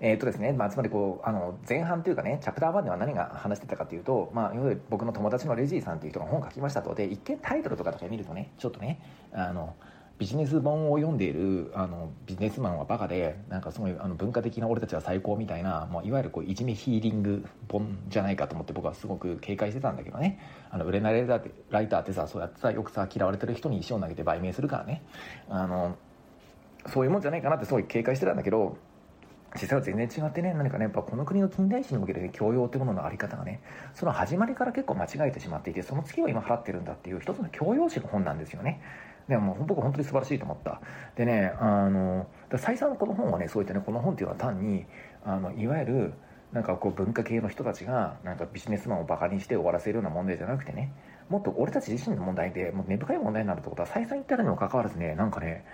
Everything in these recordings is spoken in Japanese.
えっ、とですね、まあ、つまりこう、あの、前半というかね、チャプター1では何が話してたかというと、まあ、僕の友達のレジーさんという人が本を書きましたと。で、一見タイトルとかだけ見るとね、ちょっとね、あの、ビジネス本を読んでいるあのビジネスマンはバカでなんかすごいあの文化的な俺たちは最高みたいなもういわゆるこういじめヒーリング本じゃないかと思って僕はすごく警戒してたんだけどねあの売れないライーライターってさそうやってさよくさ嫌われてる人に石を投げて売名するからねあのそういうもんじゃないかなってすごい警戒してたんだけど実は全然違ってね、何かね、やっぱこの国の近代史における、教養というもののあり方がね、その始まりから結構間違えてしまっていて、その月を今払ってるんだっていう一つの教養史の本なんですよね。でも僕本当に素晴らしいと思った。でね、あの、再三この本はね、そういったね、この本っていうのは単に、あの、いわゆる、なんかこう文化系の人たちがなんかビジネスマンをバカにして終わらせるような問題じゃなくてねもっと俺たち自身の問題でもう根深い問題になるってことは再三言ったのにもかかわらずねなんかね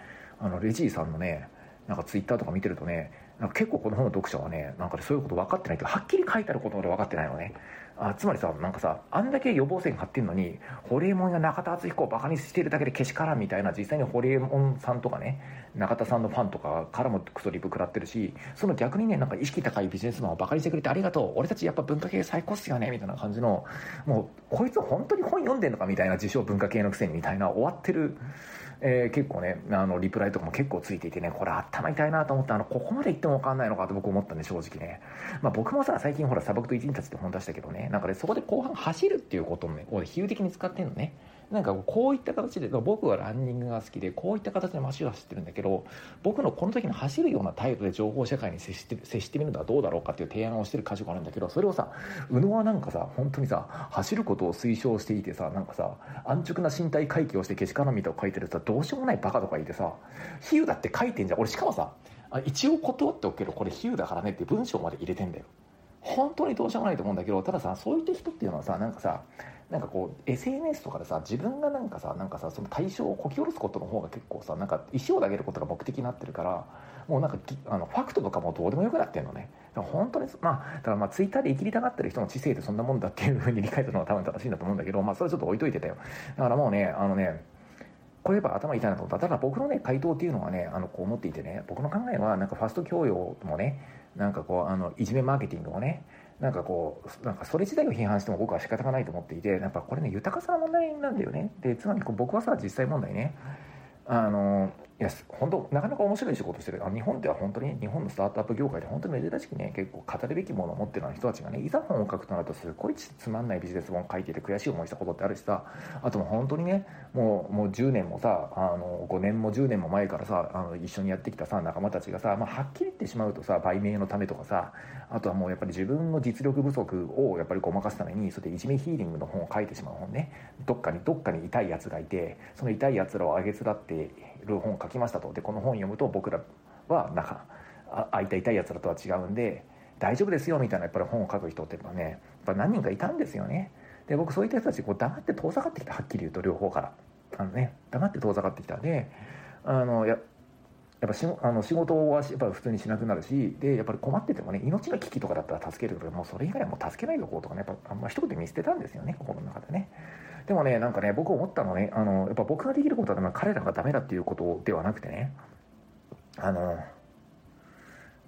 あのレジーさんのねなんかツイッターとか見てるとね、なんか結構この本の読者はね、なんか、そういうこと分かってないってはっきり書いてあることまで分かってないのね。あつまりさ、なんかさ、あんだけ予防線張ってんのに、ホリエモンや中田敦彦をバカにしてるだけでけしからんみたいな、実際にホリエモンさんとかね、中田さんのファンとかからもクソリプ食らってるし、その逆にね、なんか意識高いビジネスマンをバカにしてくれてありがとう、俺たちやっぱ文化系最高っすよね、みたいな感じの、もう、こいつ本当に本読んでんのかみたいな、自称文化系のくせにみたいな、終わってる、えー、結構ね、あの、リプライとかも結構ついていてね、これ頭痛いなと思って、あの、ここまで行っても分かんないのかと僕思ったんで、正直ね。まあ僕もさ、最近ほら、砂漠と一日たちって本出したけどね、なんかね、そこで後半走るっていうことをね、比喩的に使ってんのね。なんかこういった形で、僕はランニングが好きで、こういった形で街を走ってるんだけど、僕のこの時の走るような態度で情報社会に接して接してみるのはどうだろうかっていう提案をしてる箇所があるんだけど、それをさ、宇野はなんかさ、本当にさ、走ることを推奨していてさ、なんかさ、安直な身体回帰をしてけしからんみたいな書いてるさ、どうしようもないバカとか言ってさ、比喩だって書いてんじゃん。俺しかもさ、一応断っておくけど、これ比喩だからねって文章まで入れてんだよ。本当にどうしようもないと思うんだけど、たださ、そういった人っていうのはさ、なんかさ、なんかこう、SNS とかでさ、自分がなんかさ、なんかさ、その対象をこき下ろすことの方が結構さ、なんか石を投げることが目的になってるから、もうなんか、あの、ファクトとかもどうでもよくなってんのね。本当に、まあ、だからまあ、ツイッターで生きりたがってる人の知性ってそんなもんだっていうふうに理解するのが多分正しいんだと思うんだけど、まあ、それはちょっと置いといてたよ。だからもうね、あのね、これやっぱ頭痛いなと思った。ただ僕のね、回答っていうのはね、あの、こう思っていてね、僕の考えは、なんかファスト教養もね、なんかこう、あの、いじめマーケティングもね、なんかこう、なんかそれ自体を批判しても僕は仕方がないと思っていて、やっぱこれね、豊かさの問題なんだよね。で、つまりこう僕はさ、実際問題ね、あの、いや、本当なかなか面白い仕事してる。あ日本では本当に、日本のスタートアップ業界で本当に珍しくね、結構語るべきものを持ってるような人たちがね、いざ本を書くとなるとすごいつまんないビジネス本を書いてて悔しい思いしたことってあるしさ、あとも本当にね、もう、もう10年もさ、あの、5年も10年も前からさ、あの、一緒にやってきたさ、仲間たちがさ、まあ、はっきり言ってしまうとさ、売名のためとかさ、あとはもうやっぱり自分の実力不足をやっぱりごまかすために、それでいじめヒーリングの本を書いてしまう本ね、どっかに、どっかに痛い奴がいて、その痛い奴らをあげつらってる本書きましたと。で、この本読むと僕らはなんかああいた痛いやつらとは違うんで大丈夫ですよみたいなやっぱり本を書く人っていうのはねやっぱ何人かいたんですよね。で僕そういった人たちこう黙って遠ざかってきたはっきり言うと両方から。あのね黙って遠ざかってきたんであのややっぱしあの仕事はやっぱ普通にしなくなるしでやっぱり困っててもね命の危機とかだったら助けるけどもうそれ以外はもう助けないでおこうとかねやっぱあんま一言見捨てたんですよね心の中でね。でもねなんかね僕思ったのねあのやっぱ僕ができることは彼らがダメだっていうことではなくてねあの、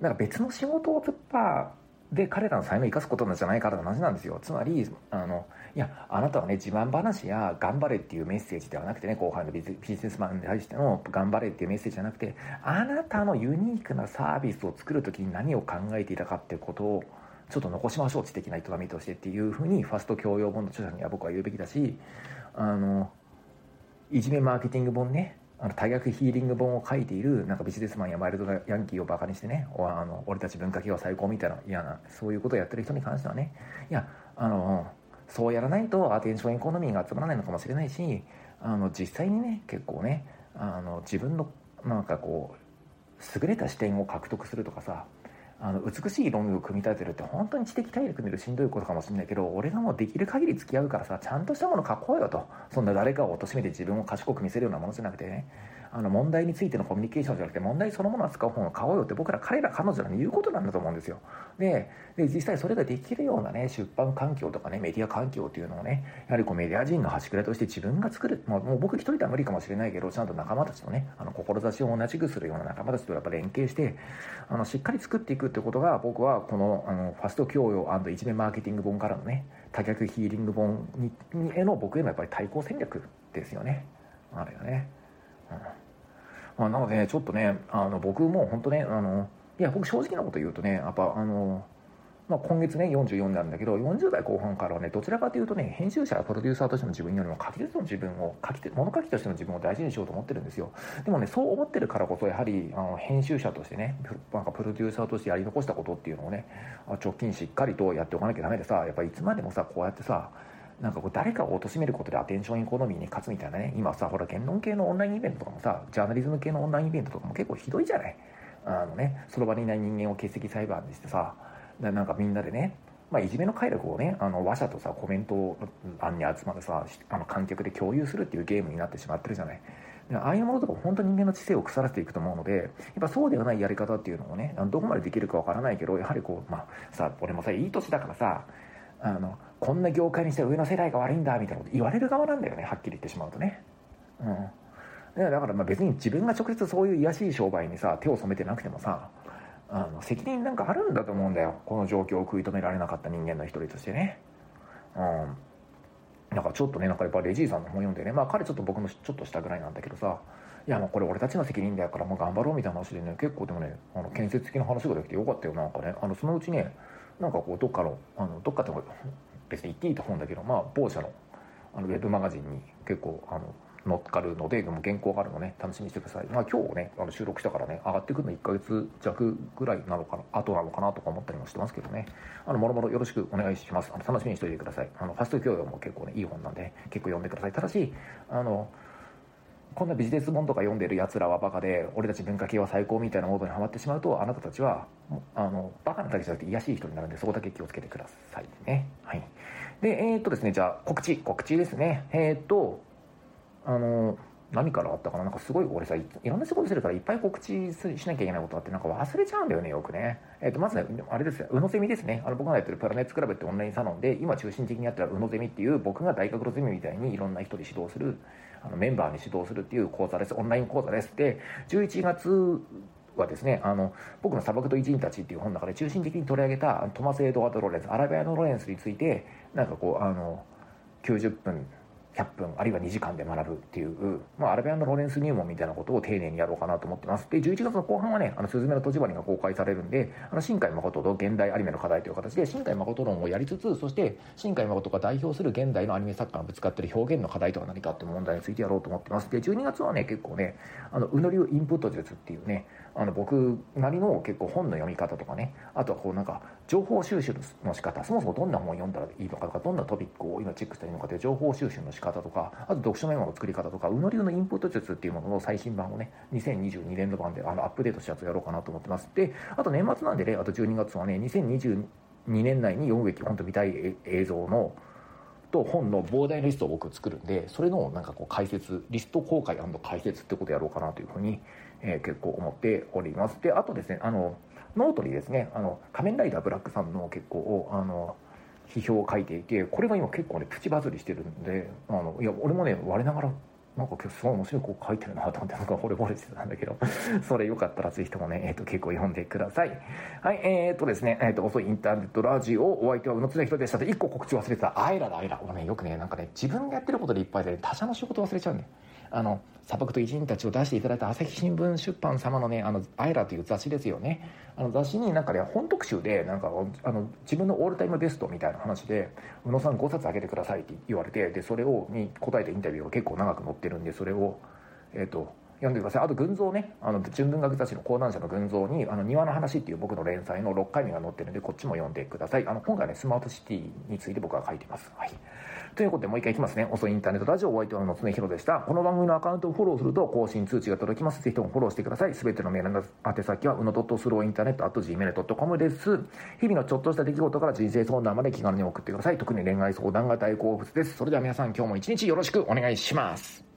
なんか別の仕事を突破で彼らの才能を生かすことなんじゃないからの話なんですよ。つまり、あの、いや、あなたはね、自慢話や頑張れっていうメッセージではなくてね、後輩のビジネスマンに対しての頑張れっていうメッセージじゃなくて、あなたのユニークなサービスを作るときに何を考えていたかってことを、ちょっと残しましょう、知的な営みとしてっていうふうに、ファスト教養本の著者には僕は言うべきだし、あの、いじめマーケティング本ね、あの多逆ヒーリング本を書いているなんかビジネスマンやマイルドヤンキーをバカにしてねあの俺たち文化系は最高みたいな嫌なそういうことをやってる人に関してはねいやあのそうやらないとアテンションエコノミーが集まらないのかもしれないしあの実際にね結構ねあの自分のなんかこう優れた視点を獲得するとかさあの美しい論理を組み立てるって本当に知的体力によるしんどいことかもしれないけど俺がもうできる限り付き合うからさちゃんとしたもの書こうよと。そんな誰かを貶めて自分を賢く見せるようなものじゃなくてね。あの問題についてのコミュニケーションじゃなくて問題そのものを扱う本を買おうよって僕ら彼ら彼女らに言うことなんだと思うんですよ。でで実際それができるようなね出版環境とかねメディア環境っていうのをねやはりこうメディア人の端くれとして自分が作る。もうもう僕一人では無理かもしれないけどちゃんと仲間たちとねあの志を同じくするような仲間たちとやっぱ連携してあのしっかり作っていくってことが僕はこのあのファスト教養一面マーケティング本からのね多脚ヒーリング本にへの僕へのやっぱり対抗戦略ですよね。あれよね、うん。まあ、なので、ちょっとねあの僕も本当ねあのいや僕正直なこと言うとねやっぱあのまあ、今月ね44になるんだけど40代後半からはねどちらかというとね編集者やプロデューサーとしての自分よりも書き手の自分を書き手物書きとしての自分を大事にしようと思ってるんですよ。でもねそう思ってるからこそやはりあの編集者としてねなんかプロデューサーとしてやり残したことっていうのをね直近しっかりとやっておかなきゃダメでさやっぱいつまでもさこうやってさなんかこう誰かを貶めることでアテンションエコノミーに勝つみたいなね今さほら言論系のオンラインイベントとかもさジャーナリズム系のオンラインイベントとかも結構ひどいじゃない？あのねその場にいない人間を欠席裁判にしてさなんかみんなでねまあ、いじめの快楽をねあの話者とさコメント欄に集まるさあの観客で共有するっていうゲームになってしまってるじゃない？ああいうものとか本当に人間の知性を腐らせていくと思うのでやっぱそうではないやり方っていうのもねどこまでできるかわからないけどやはりこうまあさ俺もさいい年だからさあのこんな業界にして上の世代が悪いんだみたいなこと言われる側なんだよねはっきり言ってしまうとね。うん。だからまあ別に自分が直接そういう卑しい商売にさ手を染めてなくてもさあの責任なんかあるんだと思うんだよ。この状況を食い止められなかった人間の一人としてね。うん。なんかちょっとねなんかやっぱレジーさんの本読んでねまあ彼ちょっと僕のちょっと下ぐらいなんだけどさいやもうこれ俺たちの責任だよからもう頑張ろうみたいな話でね結構でもねあの建設的な話ができてよかったよなんかね。あのそのうちねなんかこうどっかのあのどっかって別に言っていいと思うんだけどまあ某社のあのウェブマガジンに結構あの乗っかるのででも原稿があるのね楽しみにしてください。まあ今日ねあの収録したからね上がってくるの1ヶ月弱ぐらいなのかな後なのかなとか思ったりもしてますけどね。あのもろもろよろしくお願いします。あの楽しみにしておいてください。あのファスト教養も結構ねいい本なんで結構読んでください。ただしあのこんなビジネス本とか読んでるやつらはバカで俺たち文化系は最高みたいなモードにはまってしまうとあなたたちはあのバカなだけじゃなくて癒しい人になるんでそこだけ気をつけてくださいね。はい。でえー、っとですねじゃあ告知告知ですね。えー、っとあの何からあったかな？なんかすごい俺さいろんな仕事してるからいっぱい告知しなきゃいけないことあってなんか忘れちゃうんだよねよくね。えっ、とまずねあれですよ。宇野ゼミですね。あの僕がやってるプラネッツクラブってオンラインサロンで今中心的にやってる宇野ゼミっていう僕が大学のゼミみたいにいろんな人で指導するあのメンバーに指導するっていう講座です。オンライン講座です。で11月はですね、あの、僕の砂漠と偉人たちっていう本の中で中心的に取り上げたトマス・エドワード・ロレンス、アラビアのロレンスについて、なんかこう、あの、90分100分あるいは2時間で学ぶっていう、まあ、アラビアンのローレンス入門みたいなことを丁寧にやろうかなと思ってます。で11月の後半はね「あのすずめの戸締まり」が公開されるんであの新海誠と現代アニメの課題という形で新海誠論をやりつつそして新海誠が代表する現代のアニメ作家がぶつかってる表現の課題とは何かっていう問題についてやろうと思ってます。で12月はね結構ねあのうのりゅうインプット術っていうねあの僕なりの結構本の読み方とかねあとはこうなんか情報収集の仕方そもそもどんな本を読んだらいいのかとかどんなトピックを今チェックしたらいいのかという情報収集の仕方とかあと読書メモの作り方とか宇野流のインプット術っていうものの最新版をね2022年度版であのアップデートしたやつをやろうかなと思ってます。であと年末なんでねあと12月はね2022年内に読むべき本当見たい映像のと本の膨大なリストを僕作るんでそれのなんかこう解説リスト公開解説ってことをやろうかなというふうに、えー、結構思っております。であとですねあのノートにですねあの仮面ライダー BLACK SUN の結構あの批評を書いていてこれが今結構ねプチバズりしてるんであのいや俺もね我ながらなんか今日すごい面白いこう書いてるなと思ってなんか惚れ惚れしてたんだけど それよかったらぜひともね、えー、と結構読んでください。はいえー、っとですね、えー、と遅いインターネットラジオお相手は宇野常寛でした。で1個告知忘れてた。アイラだアイラ。俺ねよくねなんかね自分がやってることでいっぱいで他社の仕事忘れちゃうんだよ。あの砂漠と偉人たちを出していただいた朝日新聞出版様のね「あのアイラ」という雑誌ですよね。あの雑誌になんかね本特集でなんかあの自分のオールタイムベストみたいな話で「宇野さん5冊あげてください」って言われてでそれをに答えたインタビューが結構長く載ってるんでそれをえっ、ー、と読んでくださいあと群像ねあの純文学雑誌の講談社の群像に「あの庭の話」っていう僕の連載の6回目が載ってるんでこっちも読んでくださいあの今回ねスマートシティについて僕は書いてますはいということでもう一回いきますね。遅いインターネットラジオお相手はの常広でした。この番組のアカウントをフォローすると更新通知が届きます。ぜひともフォローしてください。すべてのメールの宛先はうの .slowinternet.gmail.com です。日々のちょっとした出来事から人生相談まで気軽に送ってください。特に恋愛相談が大好物です。それでは皆さん今日も一日よろしくお願いします。